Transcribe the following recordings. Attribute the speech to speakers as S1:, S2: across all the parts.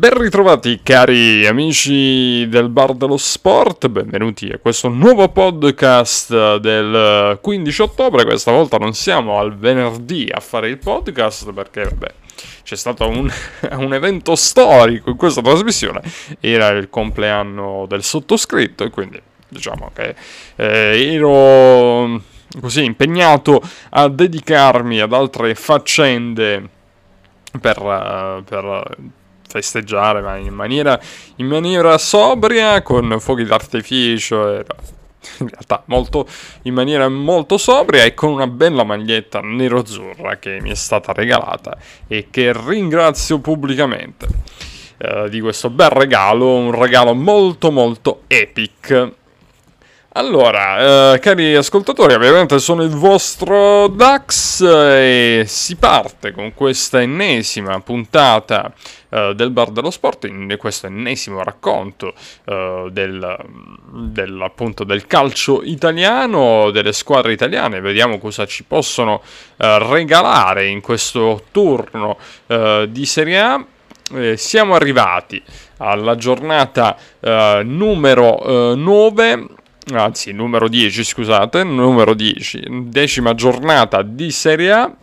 S1: Ben ritrovati cari amici del Bar dello Sport, benvenuti a questo nuovo podcast del 15 ottobre, questa volta non siamo al venerdì a fare il podcast perché vabbè c'è stato un, un evento storico in questa trasmissione, era il compleanno del sottoscritto e quindi diciamo che eh, ero così impegnato a dedicarmi ad altre faccende per, per festeggiare ma in maniera, in maniera sobria con fuochi d'artificio e in realtà molto, in maniera molto sobria e con una bella maglietta nero-azzurra che mi è stata regalata e che ringrazio pubblicamente. Eh, di questo bel regalo, un regalo molto molto epic allora, eh, cari ascoltatori, ovviamente sono il vostro Dax e si parte con questa ennesima puntata eh, del Bar dello Sport, in questo ennesimo racconto eh, del, del, appunto, del calcio italiano, delle squadre italiane. Vediamo cosa ci possono eh, regalare in questo turno eh, di Serie A. Eh, siamo arrivati alla giornata numero 9 anzi numero 10 scusate, numero 10, decima giornata di Serie A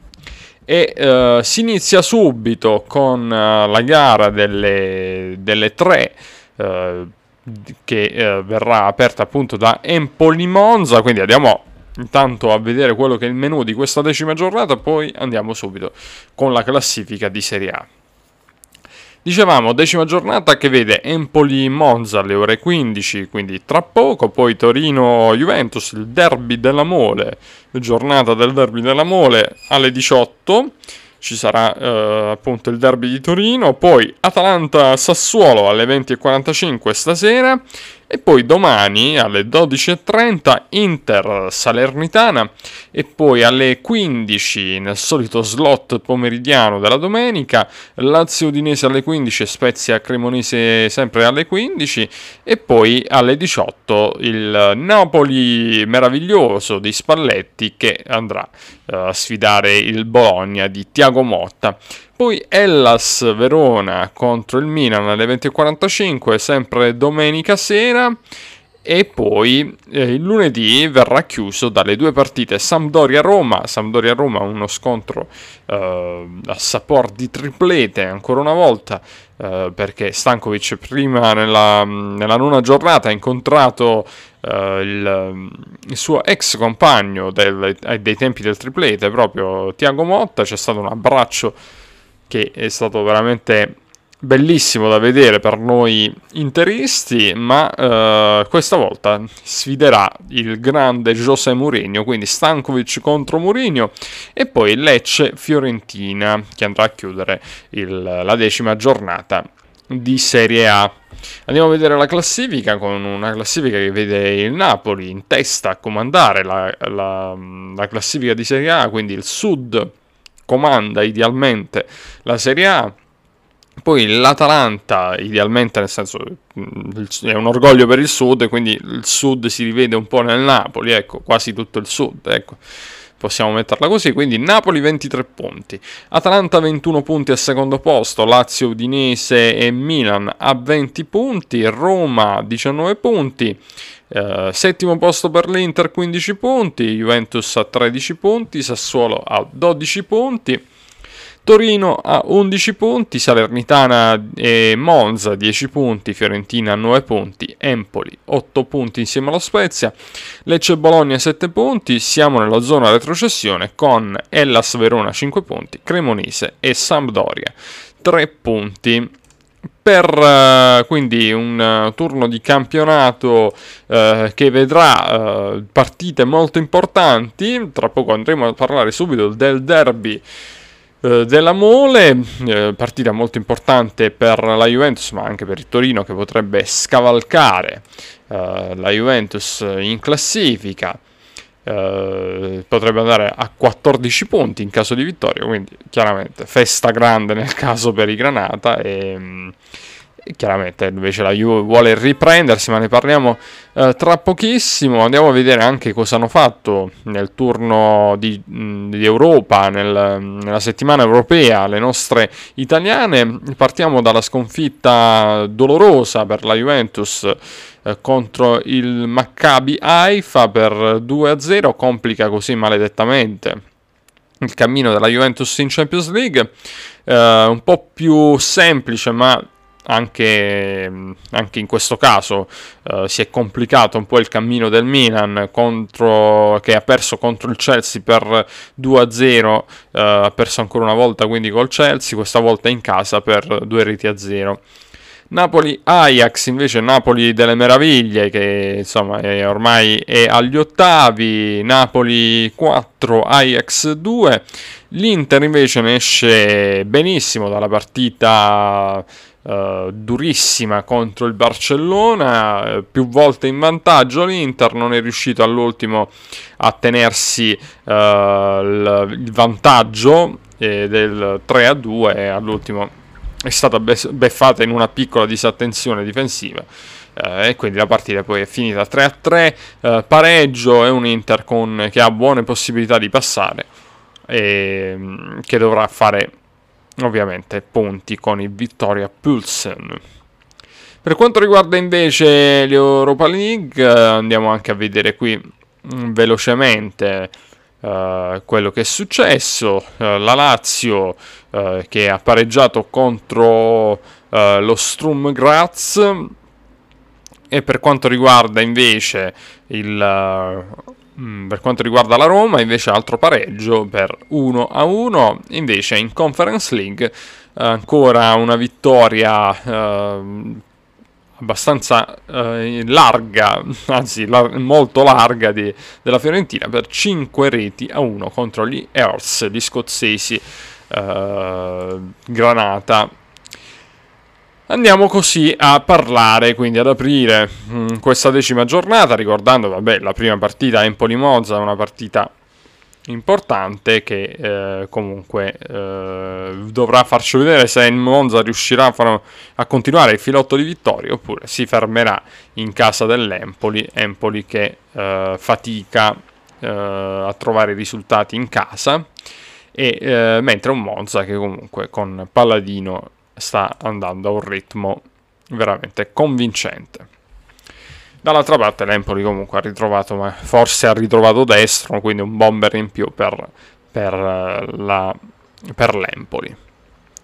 S1: e uh, si inizia subito con uh, la gara delle, delle tre uh, che verrà aperta appunto da Empoli Monza, quindi andiamo intanto a vedere quello che è il menu di questa decima giornata, poi andiamo subito con la classifica di Serie A. Dicevamo, decima giornata che vede Empoli-Monza alle ore 15, quindi tra poco, poi Torino-Juventus, il derby della Mole, giornata del derby della Mole alle 18, ci sarà eh, appunto il derby di Torino, poi Atalanta-Sassuolo alle 20.45 stasera e poi domani alle 12.30 Inter Salernitana e poi alle 15 nel solito slot pomeridiano della domenica Lazio Udinese alle 15 Spezia Cremonese sempre alle 15 e poi alle 18 il Napoli meraviglioso di Spalletti che andrà uh, a sfidare il Bologna di Tiago Motta. Poi Hellas Verona contro il Milan alle 20.45, sempre domenica sera. E poi eh, il lunedì verrà chiuso dalle due partite Sampdoria-Roma. Sampdoria-Roma uno scontro eh, a sapore di triplete ancora una volta eh, perché Stankovic prima nella, nella, nona giornata ha incontrato eh, il, il, suo ex compagno del, dei tempi del triplete, proprio Tiago Motta. C'è stato un abbraccio che è stato veramente bellissimo da vedere per noi interisti, ma uh, questa volta sfiderà il grande José Mourinho, quindi Stankovic contro Mourinho e poi Lecce-Fiorentina che andrà a chiudere il, la decima giornata di Serie A. Andiamo a vedere la classifica con una classifica che vede il Napoli in testa a comandare la, la, la classifica di Serie A, quindi il Sud comanda idealmente la Serie A. Poi l'Atalanta, idealmente, nel senso, mm, è un orgoglio per il Sud, quindi il Sud si rivede un po' nel Napoli, ecco, quasi tutto il Sud, ecco. Possiamo metterla così, quindi Napoli 23 punti, Atalanta 21 punti al secondo posto, Lazio, Udinese e Milan a 20 punti, Roma 19 punti, Uh, settimo posto per l'Inter 15 punti, Juventus a 13 punti, Sassuolo a 12 punti, Torino a 11 punti, Salernitana e Monza 10 punti, Fiorentina a 9 punti, Empoli 8 punti insieme allo Spezia, Lecce e Bologna 7 punti, siamo nella zona retrocessione con Ellas Verona 5 punti, Cremonese e Sampdoria 3 punti per uh, quindi un uh, turno di campionato uh, che vedrà partite molto importanti. Tra poco andremo a parlare subito del derby della Mole, partita molto importante per la Juventus, ma anche per il Torino che potrebbe scavalcare la Juventus in classifica. Potrebbe andare a 14 punti in caso di vittoria, quindi chiaramente festa grande nel caso per i Granata e, chiaramente invece la Juve vuole riprendersi, ma ne parliamo eh, tra pochissimo. Andiamo a vedere anche cosa hanno fatto nel turno di, di Europa, nel, nella settimana europea, le nostre italiane. Partiamo dalla sconfitta dolorosa per la Juventus eh, contro il Maccabi Haifa per 2-0, complica così maledettamente il cammino della Juventus in Champions League. Eh, un po' più semplice, ma anche, anche, in questo caso uh, si è complicato un po' il cammino del Milan contro, che ha perso contro il Chelsea per 2-0, uh, eh, ha perso ancora una volta quindi col Chelsea, questa volta in casa per 2 reti a 0. Napoli-Ajax invece Napoli delle meraviglie che insomma è ormai è agli ottavi, Napoli 4, Ajax 2, l'Inter invece ne esce benissimo dalla partita Uh, durissima contro il Barcellona, uh, più volte in vantaggio l'Inter, non è riuscito all'ultimo a tenersi uh, il, vantaggio eh, del 3 a 2 e all'ultimo è stata beffata in una piccola disattenzione difensiva. Eh, e quindi la partita poi è finita 3 a 3, eh, pareggio e un Inter con, che ha buone possibilità di passare e mm, che dovrà fare ovviamente punti con il Vittoria Pulsen. Per quanto riguarda invece l'Europa League, andiamo anche a vedere qui mm, velocemente uh, quello che è successo. Uh, la Lazio uh, che ha pareggiato contro lo Strum Graz. E per quanto riguarda invece il, per quanto riguarda la Roma, invece altro pareggio per 1 a 1. Invece in Conference League ancora una vittoria uh, abbastanza eh, larga, anzi lar- molto larga di, della Fiorentina per 5 reti a 1 contro gli Earths, gli scozzesi eh, Granata. Andiamo così a parlare, quindi ad aprire mh, mm, questa decima giornata, ricordando, vabbè, la prima partita Empoli-Monza, una partita importante che eh, comunque eh, dovrà farci vedere se il Monza riuscirà a, far, a, continuare il filotto di vittorie oppure si fermerà in casa dell'Empoli, Empoli che eh, fatica eh, a trovare risultati in casa e eh, mentre un Monza che comunque con Palladino sta andando a un ritmo veramente convincente. Dall'altra parte l'Empoli comunque ha ritrovato, forse ha ritrovato destro, quindi un bomber in più per, per, eh, la, per l'Empoli,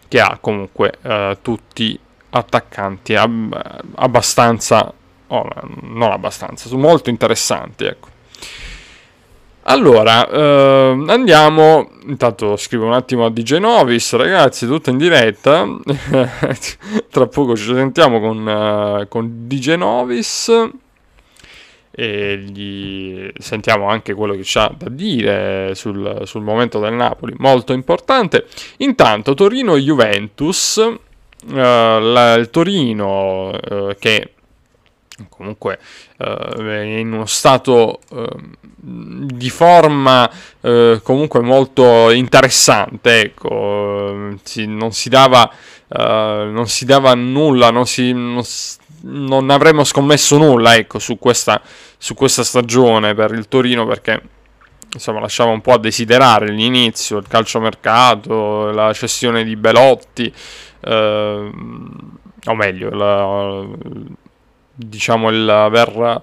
S1: che ha comunque eh, tutti attaccanti ab- abbastanza, oh, non abbastanza, molto interessanti, ecco. Allora, eh, andiamo. Intanto scrivo un attimo a DJ Novis, ragazzi, tutto in diretta. Tra poco ci sentiamo con, uh, con DJ Novis e gli sentiamo anche quello che ha da dire sul, sul, momento del Napoli, molto importante. Intanto Torino-Juventus, uh, la, il Torino uh, che comunque è in uno stato di forma comunque molto interessante, ecco, si, non si dava... non si dava nulla, non si, non non avremmo scommesso nulla ecco, su, questa, su questa stagione per il Torino perché insomma lasciava un po' a desiderare l'inizio, il calciomercato, la cessione di Belotti, eh, o meglio, la, diciamo l'aver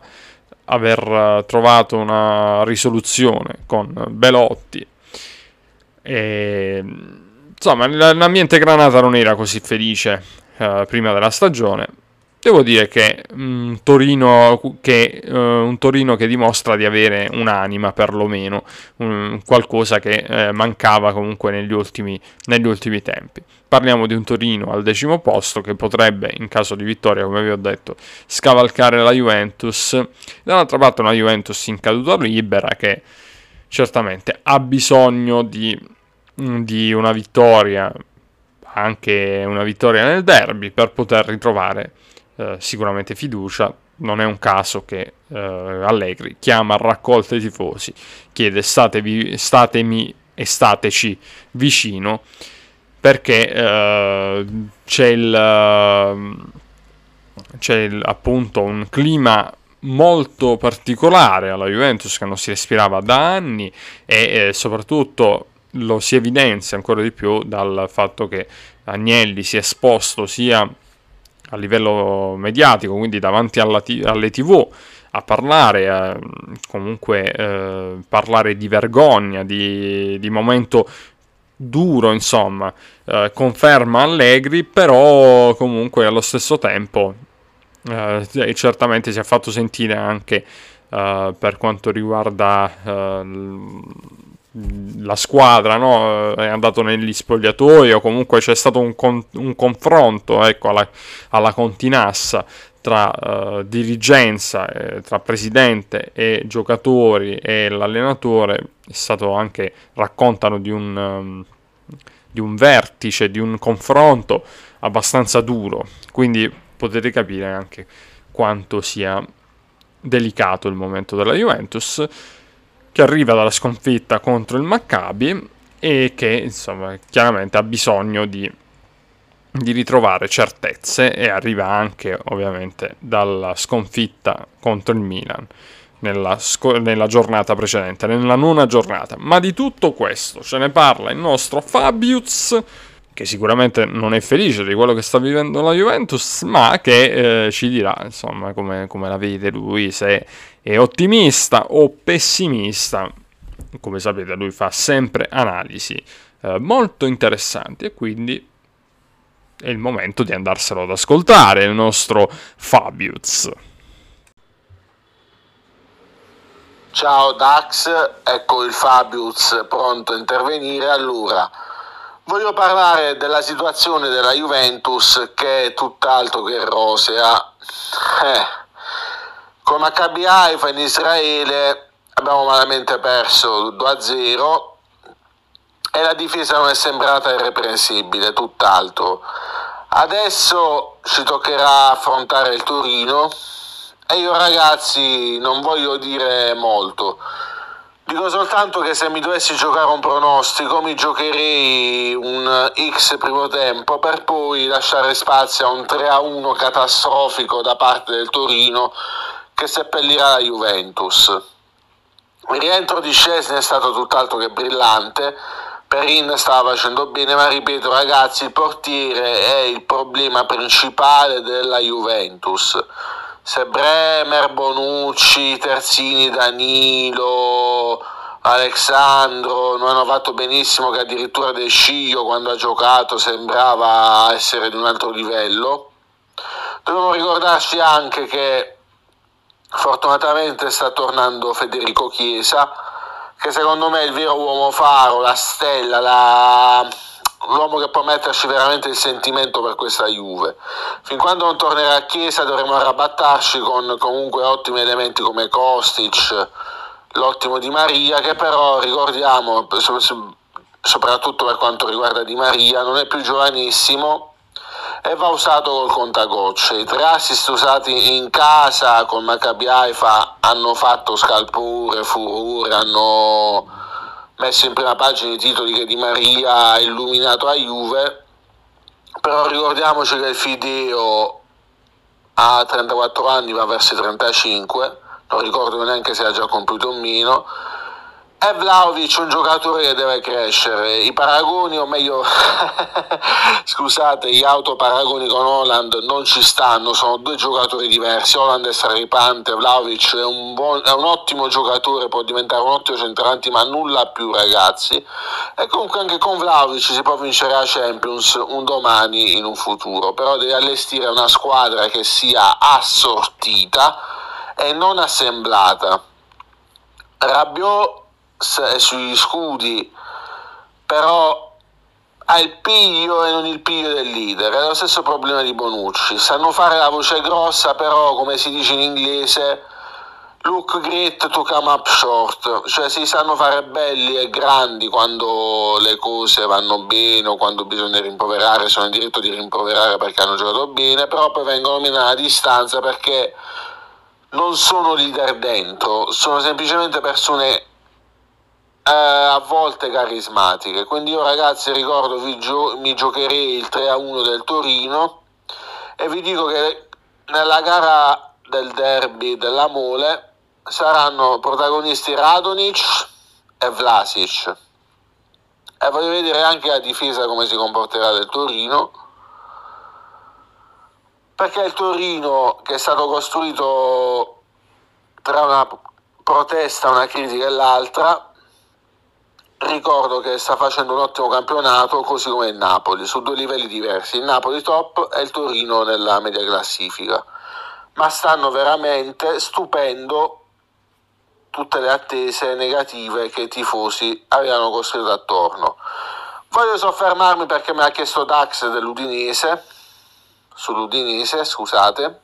S1: aver trovato una risoluzione con Belotti. E, insomma, l'ambiente Granata non era così felice eh, prima della stagione Devo dire che un mm, Torino che, uh, un Torino che dimostra di avere un'anima perlomeno, um, qualcosa che uh, mancava comunque negli ultimi, negli ultimi, tempi. Parliamo di un Torino al decimo posto che potrebbe, in caso di vittoria, come vi ho detto, scavalcare la Juventus. Dall'altra parte una Juventus in caduta libera che certamente ha bisogno di, mm, di una vittoria, anche una vittoria nel derby, per poter ritrovare eh, sicuramente fiducia. Non è un caso che eh, Allegri chiama a raccolta i tifosi, chiede statevi, statemi e stateci vicino perché eh, c'è il, c'è appunto un clima molto particolare alla Juventus che non si respirava da anni e eh, soprattutto lo si evidenzia ancora di più dal fatto che Agnelli si è esposto sia a livello mediatico, quindi davanti t- alle tv, a parlare, a, comunque eh, parlare di vergogna, di, di momento duro, insomma, eh, conferma Allegri, però comunque allo stesso tempo eh, certamente si è fatto sentire anche eh, per quanto riguarda eh, la squadra no? è andato negli spogliatoi o comunque c'è stato un, con- un confronto ecco, alla, alla continassa tra uh, dirigenza, eh, tra presidente e giocatori e l'allenatore. È stato anche, raccontano di un, um, di un vertice, di un confronto abbastanza duro, quindi potete capire anche quanto sia delicato il momento della Juventus che arriva dalla sconfitta contro il Maccabi e che insomma chiaramente ha bisogno di, di ritrovare certezze e arriva anche ovviamente dalla sconfitta contro il Milan nella, sco- nella, giornata precedente, nella nona giornata. Ma di tutto questo ce ne parla il nostro Fabius, che sicuramente non è felice di quello che sta vivendo la Juventus, ma che eh, ci dirà insomma come, come la vede lui, se è ottimista o pessimista. Come sapete lui fa sempre analisi eh, molto interessanti e quindi è il momento di andarselo ad ascoltare, il nostro Fabius.
S2: Ciao Dax, ecco il Fabius pronto a intervenire. Allora, voglio parlare della situazione della Juventus che è tutt'altro che rosea. Eh con Maccabi Haifa in Israele abbiamo malamente perso 2-0 e la difesa non è sembrata irreprensibile, tutt'altro. Adesso ci toccherà affrontare il Torino e io ragazzi non voglio dire molto. Dico soltanto che se mi dovessi giocare un pronostico mi giocherei un X primo tempo per poi lasciare spazio a un 3-1 catastrofico da parte del Torino che seppellirà la Juventus. Il rientro di Scesni è stato tutt'altro che brillante, Perin stava facendo bene, ma ripeto ragazzi, il portiere è il problema principale della Juventus. Se Bremer, Bonucci, Terzini, Danilo, Alexandro non hanno fatto benissimo, che addirittura De Sciglio quando ha giocato sembrava essere di un altro livello. Dobbiamo ricordarci anche che Fortunatamente sta tornando Federico Chiesa, che secondo me è il vero uomo faro, la stella, la... l'uomo che può metterci veramente il sentimento per questa Juve. Fin quando non tornerà a Chiesa dovremo arrabattarci con comunque ottimi elementi come Kostic, l'ottimo Di Maria, che però ricordiamo, soprattutto per quanto riguarda Di Maria, non è più giovanissimo e va usato col contagocce. I tre assist usati in casa con Maccabi Haifa hanno fatto scalpore, furore, hanno messo in prima pagina i titoli che Di Maria ha illuminato a Juve, però ricordiamoci che il Fideo ha 34 anni, va verso i 35, non ricordo neanche se ha già compiuto o meno, è Vlaovic un giocatore che deve crescere. I paragoni, o meglio, scusate, gli autoparagoni con Holland non ci stanno, sono due giocatori diversi. Holland è straripante, Vlaovic è un, buon, è un ottimo giocatore, può diventare un ottimo centravanti, ma nulla più, ragazzi. E comunque anche con Vlaovic si può vincere la Champions un domani in un futuro, però deve allestire una squadra che sia assortita e non assemblata. Rabiot sugli scudi, però ha il piglio e non il piglio del leader. È lo stesso problema di Bonucci. Sanno fare la voce grossa, però, come si dice in inglese, look great to come up short. Cioè si sanno fare belli e grandi quando le cose vanno bene o quando bisogna rimproverare, sono in diritto di rimproverare perché hanno giocato bene, però poi vengono meno a distanza perché non sono leader dentro, sono semplicemente persone eh, a volte carismatiche. Quindi io ragazzi ricordo vi gio- mi giocherei il 3 a 1 del Torino e vi dico che nella gara del derby della Mole saranno protagonisti Radonic e Vlasic. E voglio vedere anche la difesa come si comporterà del Torino. Perché il Torino, che è stato costruito tra una protesta, una critica e l'altra, ricordo che sta facendo un ottimo campionato, così come il Napoli, su due livelli diversi. Il Napoli top e il Torino nella media classifica. Ma stanno veramente stupendo tutte le attese negative che i tifosi avevano costruito attorno. Voglio soffermarmi perché me l'ha chiesto Dax dell'Udinese, sull'Udinese, scusate,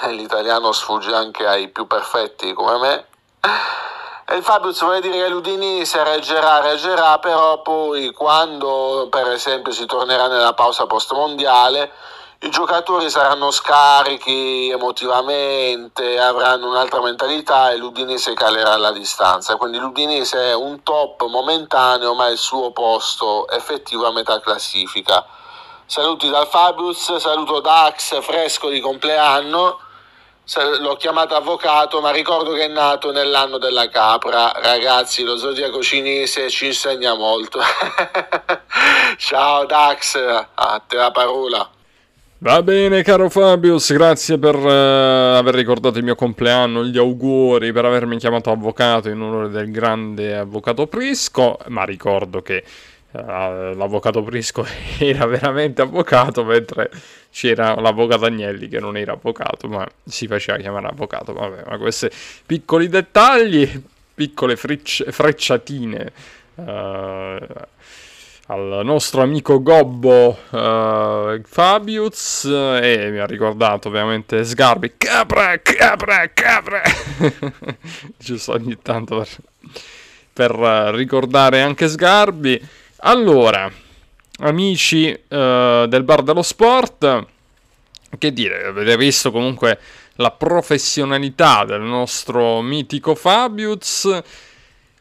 S2: l'italiano sfugge anche ai più perfetti come me. Il Fabius vuole dire che l'Udinese reggerà, reggerà, però poi quando per esempio si tornerà nella pausa post mondiale i giocatori saranno scarichi emotivamente, avranno un'altra mentalità e l'Udinese calerà la distanza. Quindi l'Udinese è un top momentaneo, ma il suo posto effettivo a metà classifica. Saluti dal Fabius, saluto Dax, fresco di compleanno. L'ho chiamato avvocato, ma ricordo che è nato nell'anno della capra. Ragazzi, lo zodiaco cinese ci insegna molto. Ciao Dax, a te la parola.
S1: Va bene, caro Fabius, grazie per uh, aver ricordato il mio compleanno, gli auguri, per avermi chiamato avvocato in onore del grande avvocato Prisco, ma ricordo che l'avvocato Prisco era veramente avvocato, mentre c'era l'avvocato Agnelli che non era avvocato, ma si faceva chiamare avvocato. Vabbè, ma questi piccoli dettagli, piccole frecce, frecciatine. Uh, al nostro amico Gobbo uh, Fabius e mi ha ricordato ovviamente Sgarbi capra capra capra giusto ogni tanto per, per ricordare anche Sgarbi allora amici uh, del bar dello sport che dire avete visto comunque la professionalità del nostro mitico Fabius?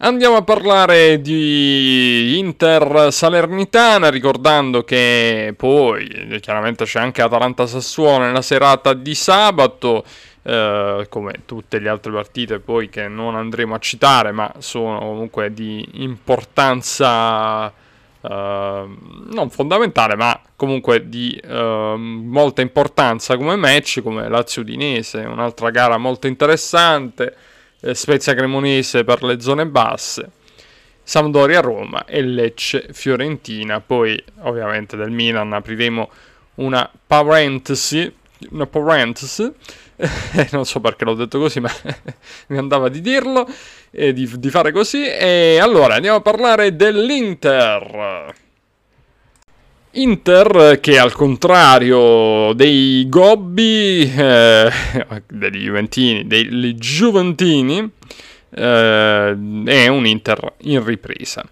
S1: Andiamo a parlare di Inter Salernitana, ricordando che poi chiaramente c'è anche Atalanta Sassuolo nella serata di sabato, eh, come tutte le altre partite poi che non andremo a citare, ma sono comunque di importanza eh, non fondamentale, ma comunque di eh, molta importanza come match, come Lazio Udinese, un'altra gara molto interessante eh, Spezia Cremonese per le zone basse, Sampdoria Roma e Lecce Fiorentina. Poi ovviamente del Milan apriremo una parentesi, una parentesi, non so perché l'ho detto così, ma mi andava di dirlo e di, di fare così. E allora andiamo a parlare dell'Inter. Inter che al contrario dei Gobbi, eh, degli Juventini, dei Giuventini, eh, è un Inter in ripresa.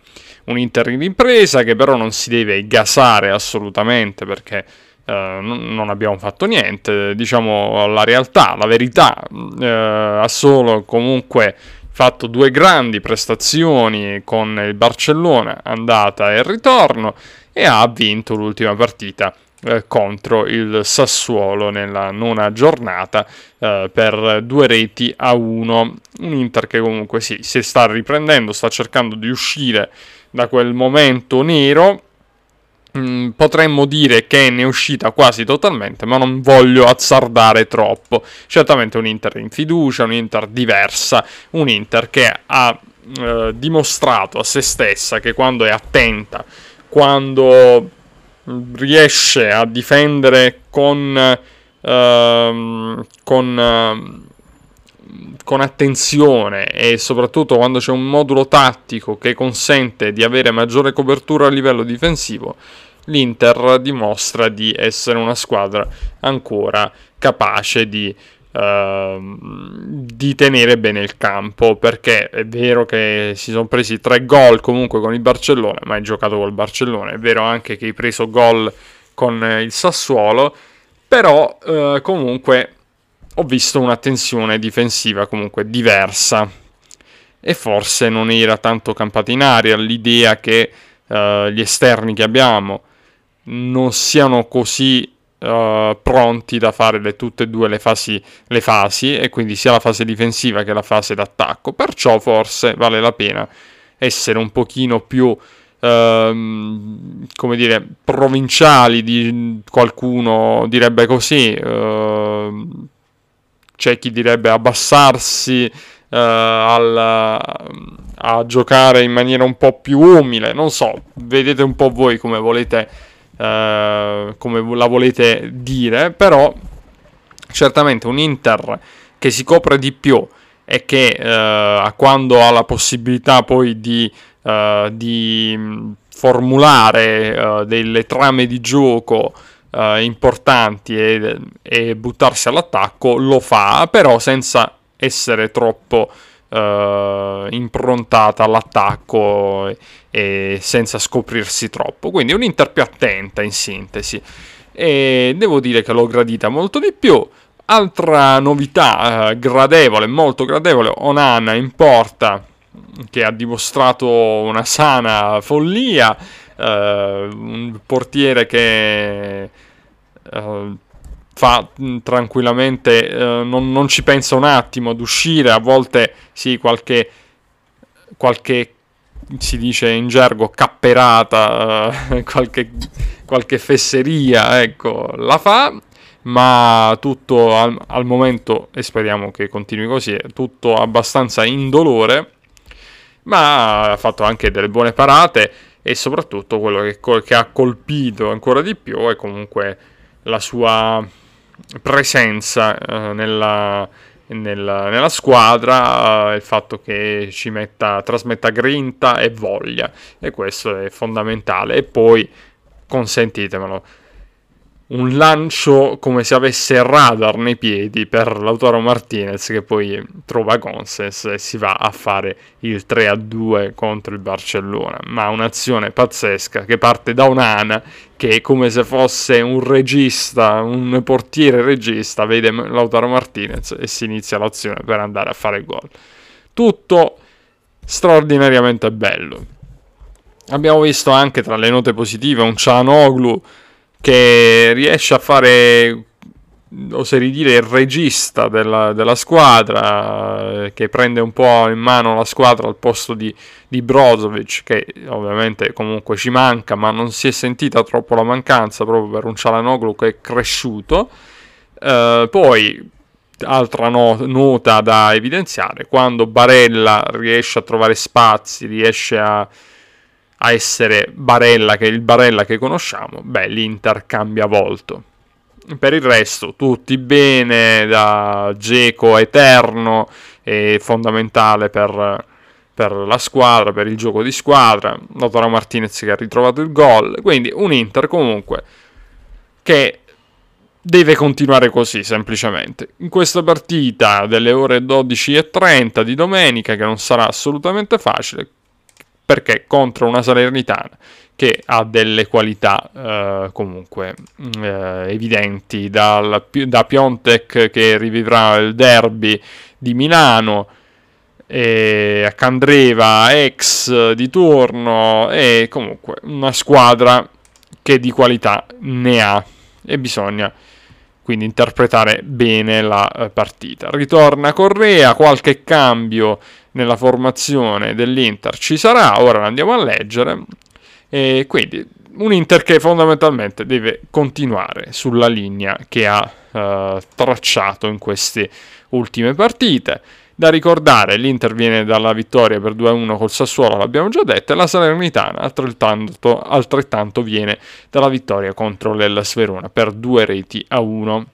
S1: Un Inter in ripresa che però non si deve gasare assolutamente perché eh, non abbiamo fatto niente, diciamo la realtà, la verità, eh, ha solo comunque fatto due grandi prestazioni con il Barcellona, andata e ritorno, e ha vinto l'ultima partita eh, contro il Sassuolo nella nona giornata eh, per due reti a uno. Un Inter che comunque sì, si sta riprendendo, sta cercando di uscire da quel momento nero. Mm, potremmo dire che ne è uscita quasi totalmente, ma non voglio azzardare troppo. Certamente un Inter in fiducia, un Inter diversa, un Inter che ha eh, dimostrato a se stessa che quando è attenta quando riesce a difendere con, uh, con, uh, con attenzione e soprattutto quando c'è un modulo tattico che consente di avere maggiore copertura a livello difensivo, l'Inter dimostra di essere una squadra ancora capace di Ehm, di tenere bene il campo perché è vero che si sono presi tre gol comunque con il Barcellona ma hai giocato col Barcellona. È vero anche che hai preso gol con il Sassuolo però uh, comunque ho visto una tensione difensiva comunque diversa. E forse non era tanto campata in aria l'idea che uh, gli esterni che abbiamo non siano così uh, pronti da fare le, tutte e due le fasi, le fasi, e quindi sia la fase difensiva che la fase d'attacco. Perciò forse vale la pena essere un pochino più ehm, come dire provinciali di qualcuno direbbe così ehm, c'è chi direbbe abbassarsi eh, al, a giocare in maniera un po' più umile non so vedete un po' voi come volete eh, come la volete dire però certamente un Inter che si copre di più e che eh, quando ha la possibilità poi di, uh, di formulare uh, delle trame di gioco uh, importanti e, e, buttarsi all'attacco lo fa, però senza essere troppo improntata all'attacco e senza scoprirsi troppo. Quindi un Inter più attenta in sintesi. E devo dire che l'ho gradita molto di più. Altra novità eh, gradevole, molto gradevole, Onana in porta che ha dimostrato una sana follia, eh, un portiere che eh, fa tranquillamente, eh, non, non, ci pensa un attimo ad uscire, a volte sì, qualche, qualche si dice in gergo capperata, eh, qualche, qualche fesseria, ecco, la fa ma tutto al, al, momento, e speriamo che continui così, è tutto abbastanza indolore, ma ha fatto anche delle buone parate e soprattutto quello che, che ha colpito ancora di più è comunque la sua presenza eh, nella, nella, nella, squadra, eh, il fatto che ci metta, trasmetta grinta e voglia. E questo è fondamentale. E poi consentitemelo un lancio come se avesse radar nei piedi per Lautaro Martinez che poi trova Gonsens e si va a fare il 3-2 contro il Barcellona. Ma un'azione pazzesca che parte da un'ana che è come se fosse un regista un portiere regista vede Lautaro Martinez e si inizia l'azione per andare a fare gol. Tutto straordinariamente bello. Abbiamo visto anche tra le note positive un Cianoglu che riesce a fare oserei dire il regista della, della, squadra che prende un po' in mano la squadra al posto di, di Brozovic che ovviamente comunque ci manca ma non si è sentita troppo la mancanza proprio per un Cialanoglu che è cresciuto. Uh, poi altra no- nota da evidenziare quando Barella riesce a trovare spazi riesce a a essere Barella, che è il Barella che conosciamo, beh, l'Inter cambia volto. Per il resto, tutti bene, da Geco eterno, è fondamentale per, per, la squadra, per il gioco di squadra. Lautaro Martinez che ha ritrovato il gol. Quindi un Inter comunque che deve continuare così semplicemente. In questa partita delle ore 12.30 di domenica, che non sarà assolutamente facile, perché contro una Salernitana che ha delle qualità eh, comunque eh, evidenti dal, da Piontek che rivivrà il derby di Milano e a Candreva ex di turno e comunque una squadra che di qualità ne ha. E bisogna quindi interpretare bene la eh, partita. Ritorna Correa, qualche cambio nella formazione dell'Inter ci sarà, ora andiamo a leggere. E quindi un Inter che fondamentalmente deve continuare sulla linea che ha eh, tracciato in queste ultime partite. Da ricordare, l'Inter viene dalla vittoria per 2-1 col Sassuolo, l'abbiamo già detto, e la Salernitana altrettanto, altrettanto viene dalla vittoria contro l'Ellas Verona per 2 reti a 1.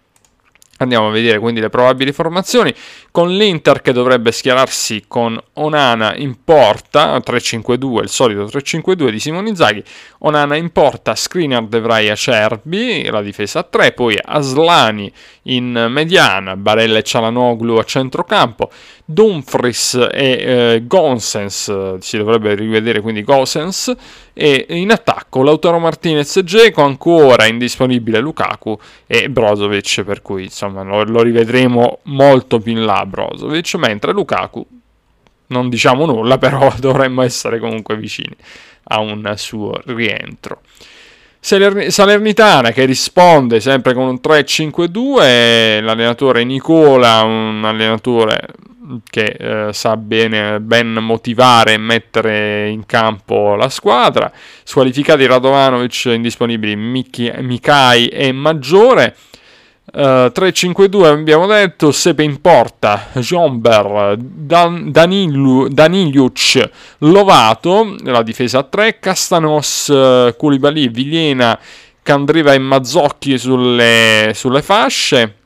S1: Andiamo a vedere quindi le probabili formazioni con l'Inter che dovrebbe schierarsi con Onana in porta 3-5-2, il solito 3-5-2 di Simone Inzaghi. Onana in porta, Skriniar, Devrai Acerbi, la difesa a 3, poi Aslani in mediana, Barella e Cialanoglu a centrocampo, Dumfries e eh, Gonsens, si dovrebbe rivedere quindi Gosens, e in attacco Lautaro Martinez e Geco, ancora indisponibile Lukaku e Brozovic, per cui insomma lo, lo rivedremo molto più in là Brozovic, mentre Lukaku non diciamo nulla, però dovremmo essere comunque vicini a un suo rientro. Salernitana che risponde sempre con un 3-5-2, l'allenatore Nicola, un allenatore che eh, sa bene, ben motivare e mettere in campo la squadra, squalificati Radovanovic, indisponibili Michi, Mikai e Maggiore, Uh, 3-5-2 abbiamo detto, Sepe in porta, Jomber, Dan, Daniliuc, Lovato, la difesa a 3, Castanos, uh, Koulibaly, Candriva e Mazzocchi sulle, sulle fasce.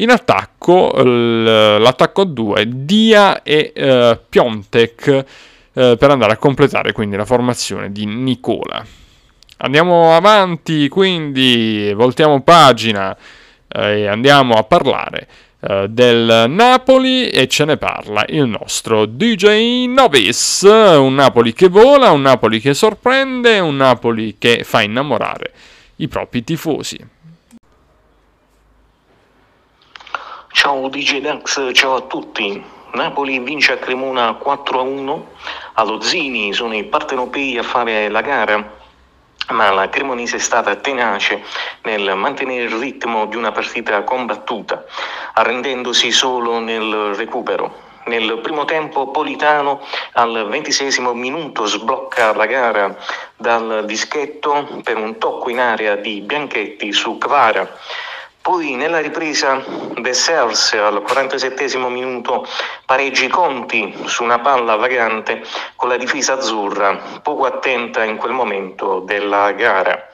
S1: In attacco, l'attacco a 2, Dia e uh, Piontek uh, per andare a completare quindi la formazione di Nicola. Andiamo avanti, quindi voltiamo pagina eh, andiamo a parlare eh, del Napoli e ce ne parla il nostro DJ Novis, un Napoli che vola, un Napoli che sorprende, un Napoli che fa innamorare i propri tifosi.
S3: Ciao DJ Dax, ciao a tutti. Napoli vince a Cremona 4-1, allo Zini sono i partenopei a fare la gara ma la Cremonese è stata tenace nel mantenere il ritmo di una partita combattuta, arrendendosi solo nel recupero. Nel primo tempo Politano al ventisesimo minuto sblocca la gara dal dischetto per un tocco in area di Bianchetti su Kvara poi nella ripresa De Sers al 47 minuto pareggi Conti su una palla vagante con la difesa azzurra, poco attenta in quel momento della gara.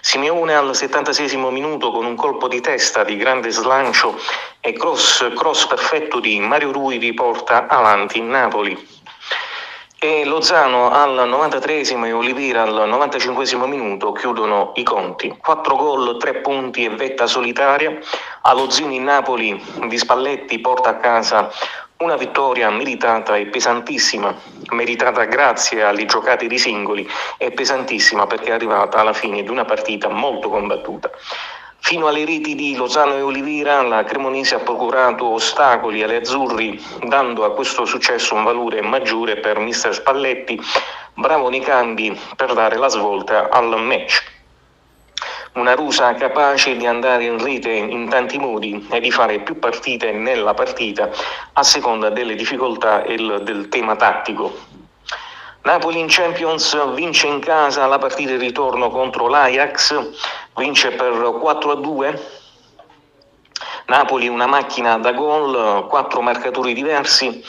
S3: Simeone al 76 minuto con un colpo di testa di grande slancio e cross, cross perfetto di Mario Rui riporta avanti Napoli. E Lozano al 93 e Olivera al 95 minuto chiudono i conti. 4 gol, 3 punti e vetta solitaria. Allo Zini Napoli di Spalletti porta a casa una vittoria meritata e pesantissima, meritata grazie alle giocate di singoli e pesantissima perché è arrivata alla fine di una partita molto combattuta. Fino alle reti di Lozano e Olivera la Cremonese ha procurato ostacoli alle azzurri, dando a questo successo un valore maggiore per mister Spalletti, bravo nei cambi per dare la svolta al match. Una rusa capace di andare in rete in tanti modi e di fare più partite nella partita a seconda delle difficoltà e del tema tattico. Napoli in Champions vince in casa la partita di ritorno contro l'Ajax, vince per 4 a 2. Napoli una macchina da gol, quattro marcatori diversi.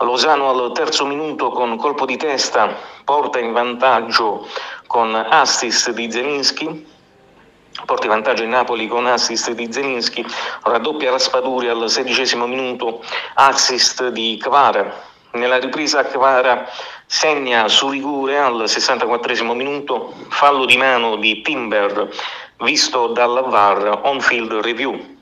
S3: Lozano al terzo minuto con colpo di testa porta in vantaggio con assist di Zelinski. Porta in vantaggio il Napoli con assist di Zelinski, raddoppia Raspaduri al sedicesimo minuto, assist di Kvara. Nella ripresa Kvara segna su rigore al 64 minuto, fallo di mano di Timber visto dalla VAR on-field review.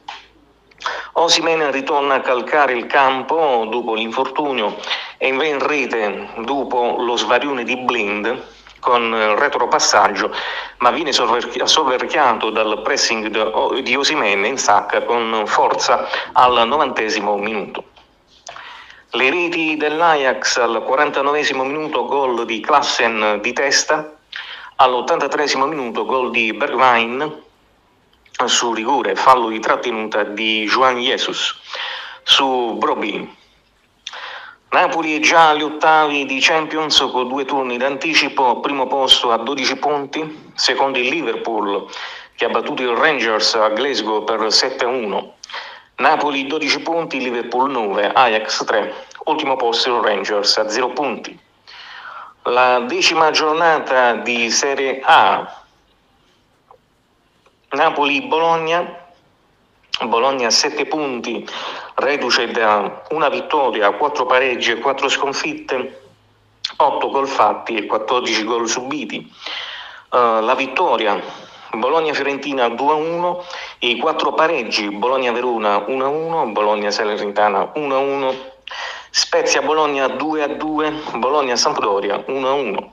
S3: Osimen ritorna a calcare il campo dopo l'infortunio e va in rete dopo lo svarione di Blind con retropassaggio, ma viene soverchiato dal pressing di Osimen in sacca con forza al novantesimo minuto. Le reti dell'Ajax al 49 minuto, gol di Klassen di testa, all'83 minuto gol di Bergwijn su rigore, fallo di trattenuta di Juan Jesus su Broby. Napoli è già agli ottavi di Champions con due turni d'anticipo, primo posto a 12 punti, secondo il Liverpool che ha battuto il Rangers a Glasgow per 7-1. Napoli 12 punti, Liverpool 9, Ajax 3, ultimo posto il Rangers a 0 punti. La decima giornata di Serie A, Napoli-Bologna, Bologna a 7 punti, reduce da una vittoria, 4 pareggi e 4 sconfitte, 8 gol fatti e 14 gol subiti. Uh, la vittoria Bologna-Fiorentina 2-1, i 4 pareggi Bologna-Verona 1-1, Bologna-Salernitana 1-1, Spezia-Bologna 2-2, Bologna-Sampdoria 1-1.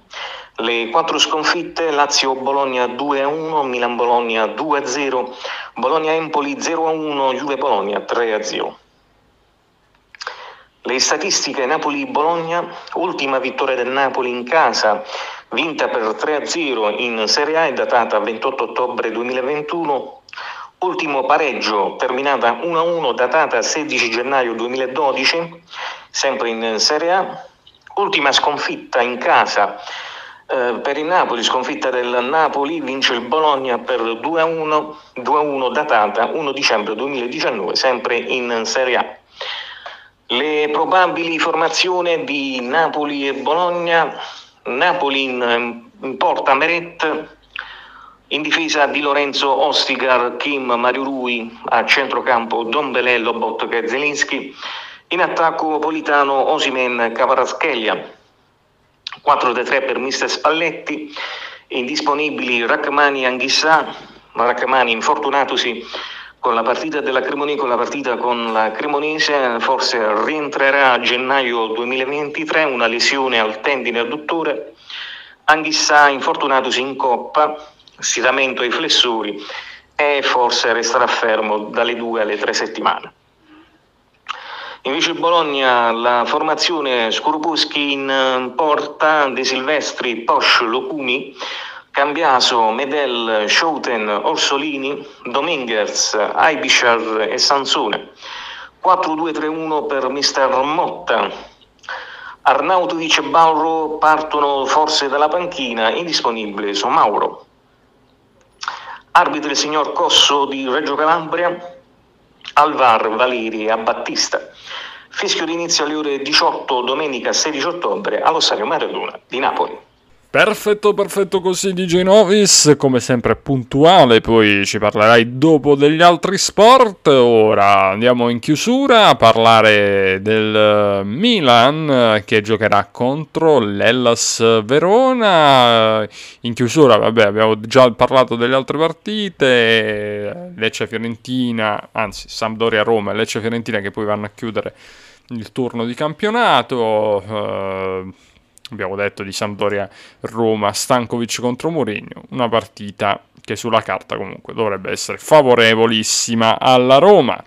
S3: Le quattro sconfitte Lazio-Bologna 2-1, Milan-Bologna 2-0, Bologna-Empoli 0-1, Juve-Bologna 3-0. Le statistiche Napoli-Bologna, ultima vittoria del Napoli in casa vinta per 3-0 in Serie A è datata 28 ottobre 2021. Ultimo pareggio terminata 1-1 datata 16 gennaio 2012, sempre in Serie A. Ultima sconfitta in casa eh, per il Napoli, sconfitta del Napoli, vince il Bologna per 2-1, 2-1 datata 1 dicembre 2019, sempre in Serie A. Le probabili formazioni di Napoli e Bologna Napoli in, in porta Meret, in difesa di Lorenzo Ostigar, Kim, Mario Rui, a centrocampo Don Belello, Botka e Zelinski, in attacco Politano, Osimen, Cavaraschelia, 4-3 per Mister Spalletti, indisponibili Rachmani Anghissà, Rachmani infortunatosi con la partita della Cremonese, con la partita con la Cremonese, forse rientrerà a gennaio 2023, una lesione al tendine adduttore, Anghissà infortunatosi in coppa, stiramento ai flessori e forse resterà fermo dalle due alle tre settimane. Invece Bologna, la formazione Scorupuschi in porta, De Silvestri, Posch, Locumi, Cambiaso, Medel, Schouten, Orsolini, Dominguez, Aibishar e Sansone. 4-2-3-1 per mister Motta. Arnautovic e Bauro partono forse dalla panchina, indisponibile su Mauro. Arbitro il signor Cosso di Reggio Calabria, Alvar Valeri a Battista. Fischio d'inizio alle ore 18 domenica 16 ottobre allo Stadio Maradona di Napoli.
S1: Perfetto, perfetto così DJ Novis, come sempre puntuale, poi ci parlerai dopo degli altri sport. Ora andiamo in chiusura a parlare del Milan che giocherà contro l'Ellas Verona. In chiusura, vabbè, abbiamo già parlato delle altre partite, Lecce Fiorentina, anzi Sampdoria Roma e Lecce Fiorentina che poi vanno a chiudere il turno di campionato. Abbiamo detto di Sampdoria Roma, Stankovic contro Mourinho, una partita che sulla carta comunque dovrebbe essere favorevolissima alla Roma.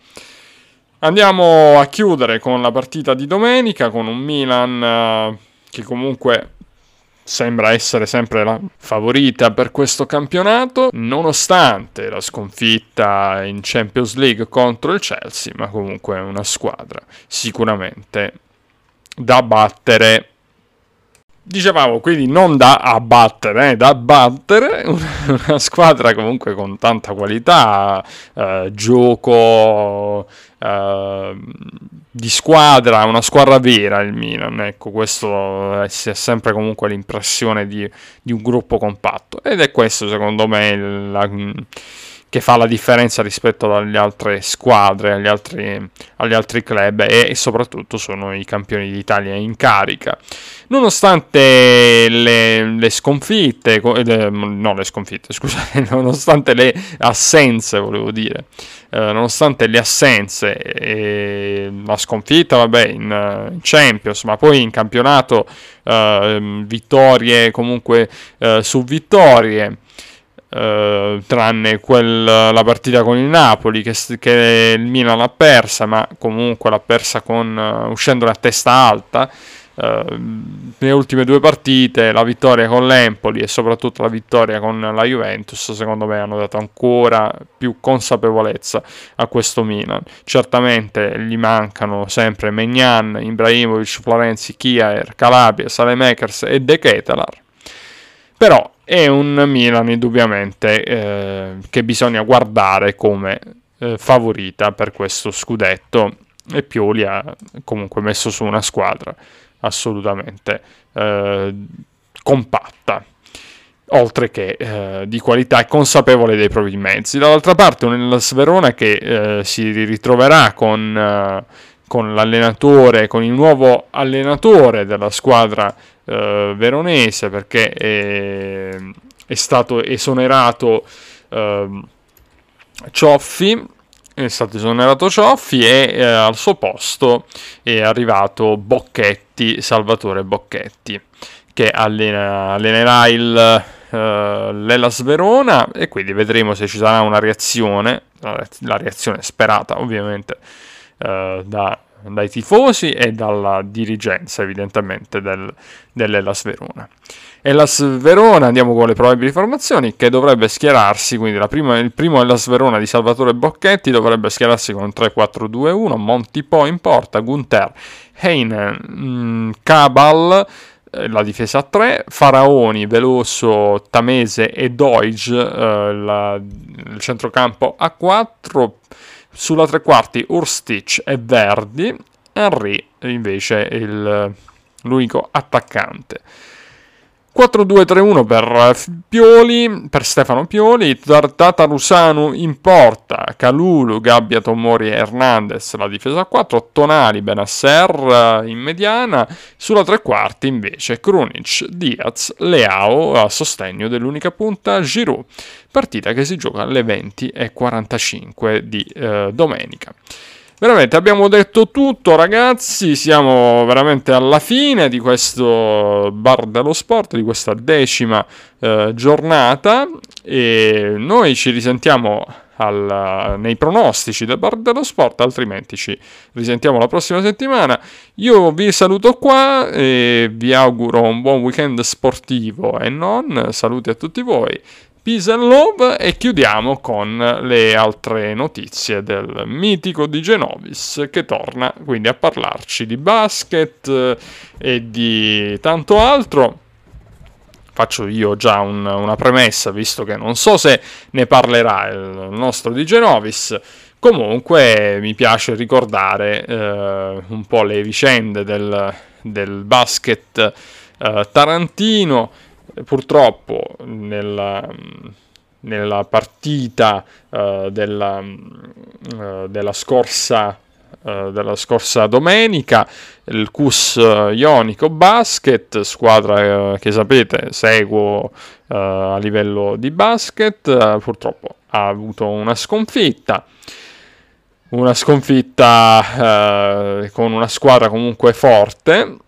S1: Andiamo a chiudere con la partita di domenica con un Milan uh, che comunque sembra essere sempre la favorita per questo campionato, nonostante la sconfitta in Champions League contro il Chelsea, ma comunque è una squadra sicuramente da battere Dicevamo quindi non da abbattere, eh, da battere, una, squadra comunque con tanta qualità, eh, gioco eh, di squadra, una squadra vera il Milan, ecco questo è, sempre comunque l'impressione di, di, un gruppo compatto. Ed è questo secondo me la, che fa la differenza rispetto alle altre squadre, agli altri, agli altri club e, e, soprattutto sono i campioni d'Italia in carica. Nonostante le, le sconfitte, eh, no le sconfitte, scusate, nonostante le assenze, volevo dire, eh, nonostante le assenze, e la sconfitta, vabbè, in, in Champions, ma poi in campionato, eh, vittorie comunque eh, su vittorie. Uh, tranne quel, la partita con il Napoli che, che, il Milan l'ha persa, ma comunque l'ha persa con, uh, uscendo a testa alta. Uh, nelle ultime due partite, la vittoria con l'Empoli e soprattutto la vittoria con la Juventus, secondo me hanno dato ancora più consapevolezza a questo Milan. Certamente gli mancano sempre Megnan, Ibrahimovic, Florenzi, Kiaer, Calabria, Salemakers e De Ketelar. Però è un Milan indubbiamente eh, che bisogna guardare come eh, favorita per questo scudetto e Pioli ha comunque messo su una squadra assolutamente eh, compatta oltre che eh, di qualità e consapevole dei propri mezzi. Dall'altra parte un Sverona che eh, si ritroverà con, eh, con, l'allenatore, con il nuovo allenatore della squadra eh, veronese perché è, è stato esonerato eh, Cioffi è stato esonerato Cioffi e eh, al suo posto è arrivato Bocchetti, Salvatore Bocchetti, che allena, allenerà il, uh, l'Elas Verona e quindi vedremo se ci sarà una reazione, la reazione sperata ovviamente uh, da, dai tifosi e dalla dirigenza evidentemente del, dell'Elas Verona. e Las Verona, andiamo con le probabili formazioni, che dovrebbe schierarsi, quindi prima, il primo è Las Verona di Salvatore Bocchetti, dovrebbe schierarsi con 3-4-2-1, Montipo in porta, Gunther, Heinen, mm, Cabal, eh, la difesa a 3, Faraoni, Veloso, Tamese e Doige, eh, la, il centrocampo a 4, sulla tre quarti Urstich e Verdi, Henry invece il, l'unico attaccante. 4-2-3-1 per Pioli, per Stefano Pioli, Tata Rusanu in porta, Calulu, Gabbia, Tomori e Hernandez la difesa a 4, Tonali, Benasser in mediana, sulla tre quarti invece Krunic, Diaz, Leao a sostegno dell'unica punta Giroud, partita che si gioca alle 20.45 di eh, domenica. Veramente abbiamo detto tutto ragazzi, siamo veramente alla fine di questo bar dello sport, di questa decima eh, giornata e noi ci risentiamo al, nei pronostici del bar dello sport, altrimenti ci risentiamo la prossima settimana. Io vi saluto qua e vi auguro un buon weekend sportivo e non, saluti a tutti voi. Love e chiudiamo con le altre notizie del mitico di Genovis che torna quindi a parlarci di basket eh, e di tanto altro. Faccio io già un, una premessa visto che non so se ne parlerà il nostro di Genovis. Comunque mi piace ricordare eh, un po' le vicende del, del basket eh, tarantino purtroppo nella, nella partita uh, della, uh, della, scorsa, uh, della, scorsa, domenica il CUS Ionico Basket, squadra che sapete seguo a livello di basket, purtroppo ha avuto una sconfitta. Una sconfitta con una squadra comunque forte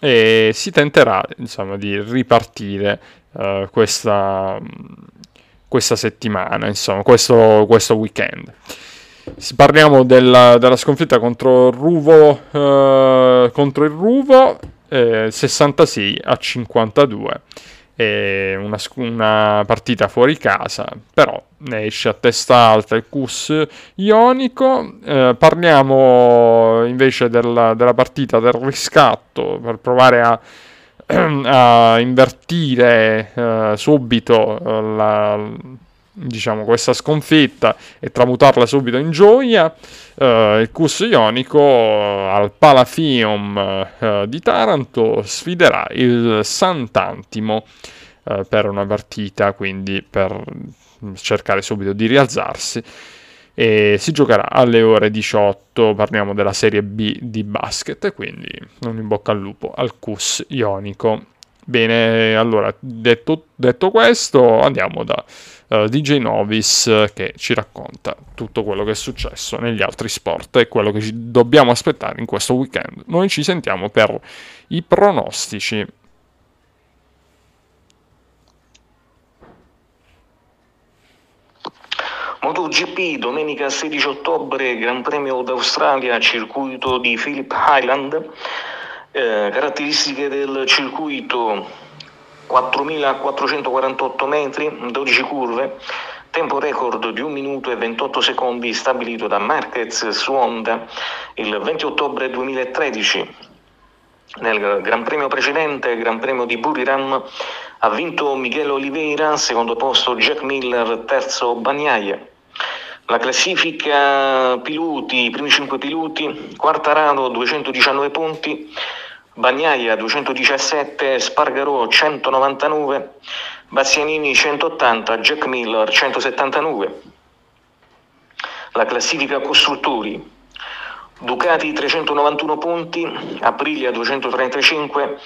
S1: e si tenterà insomma, di ripartire uh, questa, questa, settimana, insomma, questo, questo weekend. Parliamo della, della sconfitta contro, Ruvo, uh, contro il Ruvo, eh, 66 a 52 una, una, partita fuori casa, però ne esce a testa alta il CUS ionico. Eh, parliamo invece della, della, partita del riscatto per provare a, a invertire eh, subito la, diciamo, questa sconfitta e tramutarla subito in gioia. Uh, il CUS Ionico uh, al Palafium uh, di Taranto sfiderà il Sant'Antimo per una partita, quindi per cercare subito di rialzarsi. E si giocherà alle ore 18, parliamo della Serie B di basket, quindi un in bocca al lupo al CUS Ionico. Bene, allora, detto, detto questo, andiamo da uh, DJ Novis che ci racconta tutto quello che è successo negli altri sport e quello che ci dobbiamo aspettare in questo weekend. Noi ci sentiamo per i pronostici.
S3: MotoGP, domenica 16 ottobre, Gran Premio d'Australia, circuito di Phillip Highland. Eh, caratteristiche del circuito 4.448 metri, 12 curve, tempo record di 1 minuto e 28 secondi stabilito da Marquez su Honda il 20 ottobre 2013. Nel Gran Premio precedente, Gran Premio di Buriram, ha vinto Michele Oliveira, secondo posto Jack Miller, terzo Bagnaia. La classifica piloti, i primi 5 piloti, Quartararo 219 punti, Bagnaia 217, Spargarò 199, Bastianini 180, Jack Miller 179. La classifica costruttori. Ducati 391 punti, Aprilia 235,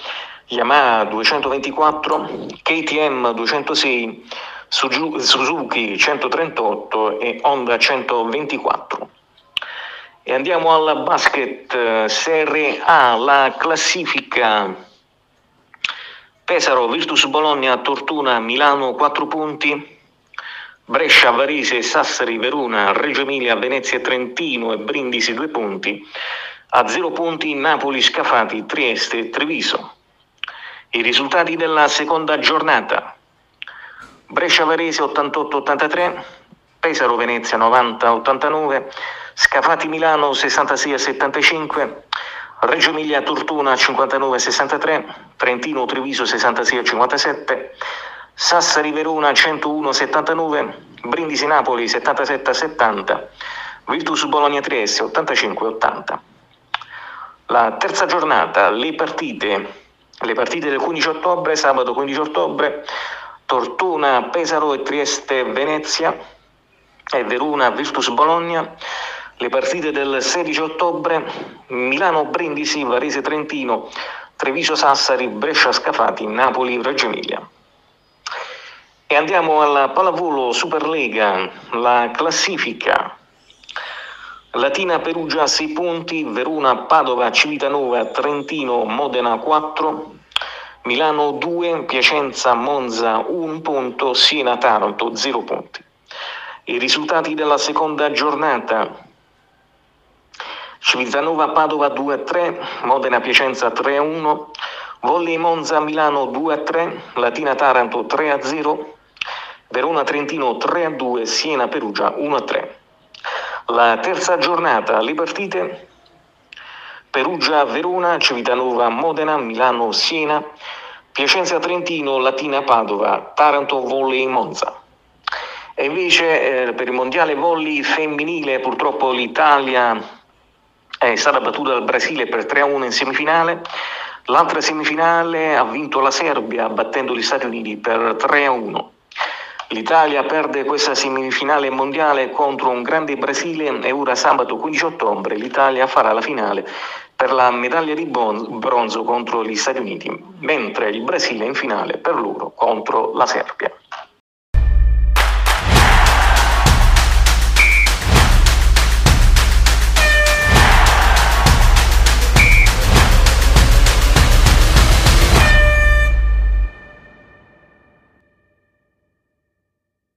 S3: Yamaha 224, KTM 206, Suzuki 138 e Honda 124. E andiamo alla basket eh, Serie A, la classifica. Pesaro, Virtus Bologna, Tortuna, Milano 4 punti. Brescia, Varese, Sassari, Verona, Reggio Emilia, Venezia, Trentino e Brindisi 2 punti. A 0 punti Napoli, Scafati, Trieste e Treviso. I risultati della seconda giornata. Brescia Varese 88-83, Pesaro Venezia 90-89, Scafati Milano 66-75, Reggio Emilia Tortona 59-63, Trentino Treviso 66-57, Sassari Verona 101-79, Brindisi Napoli 77-70, Virtus Bologna Trieste 85-80. La terza giornata, le partite le partite del 15 ottobre, sabato 15 ottobre, Tortona, Pesaro e Trieste, Venezia e Verona, Virtus Bologna. Le partite del 16 ottobre, Milano, Brindisi, Varese, Trentino, Treviso, Sassari, Brescia, Scafati, Napoli, Reggio Emilia. E andiamo alla pallavolo Superlega, la classifica. Latina Perugia 6 punti, Verona Padova Civitanova Trentino Modena 4, Milano 2, Piacenza Monza 1 punto, Siena Taranto 0 punti. I risultati della seconda giornata. Civitanova Padova 2-3, Modena Piacenza 3-1, Volley Monza Milano 2-3, Latina Taranto 3-0, Verona Trentino 3-2, Siena Perugia 1-3. La terza giornata, le partite Perugia, Verona, Civitanova, Modena, Milano, Siena, Piacenza, Trentino, Latina, Padova, Taranto, Volley, Monza. E invece eh, per il mondiale volley femminile purtroppo l'Italia è stata battuta dal Brasile per 3-1 in semifinale. L'altra semifinale ha vinto la Serbia battendo gli Stati Uniti per 3-1. L'Italia perde questa semifinale mondiale contro un grande Brasile e ora sabato 15 ottobre l'Italia farà la finale per la medaglia di bronzo contro gli Stati Uniti, mentre il Brasile in finale per loro contro la Serbia.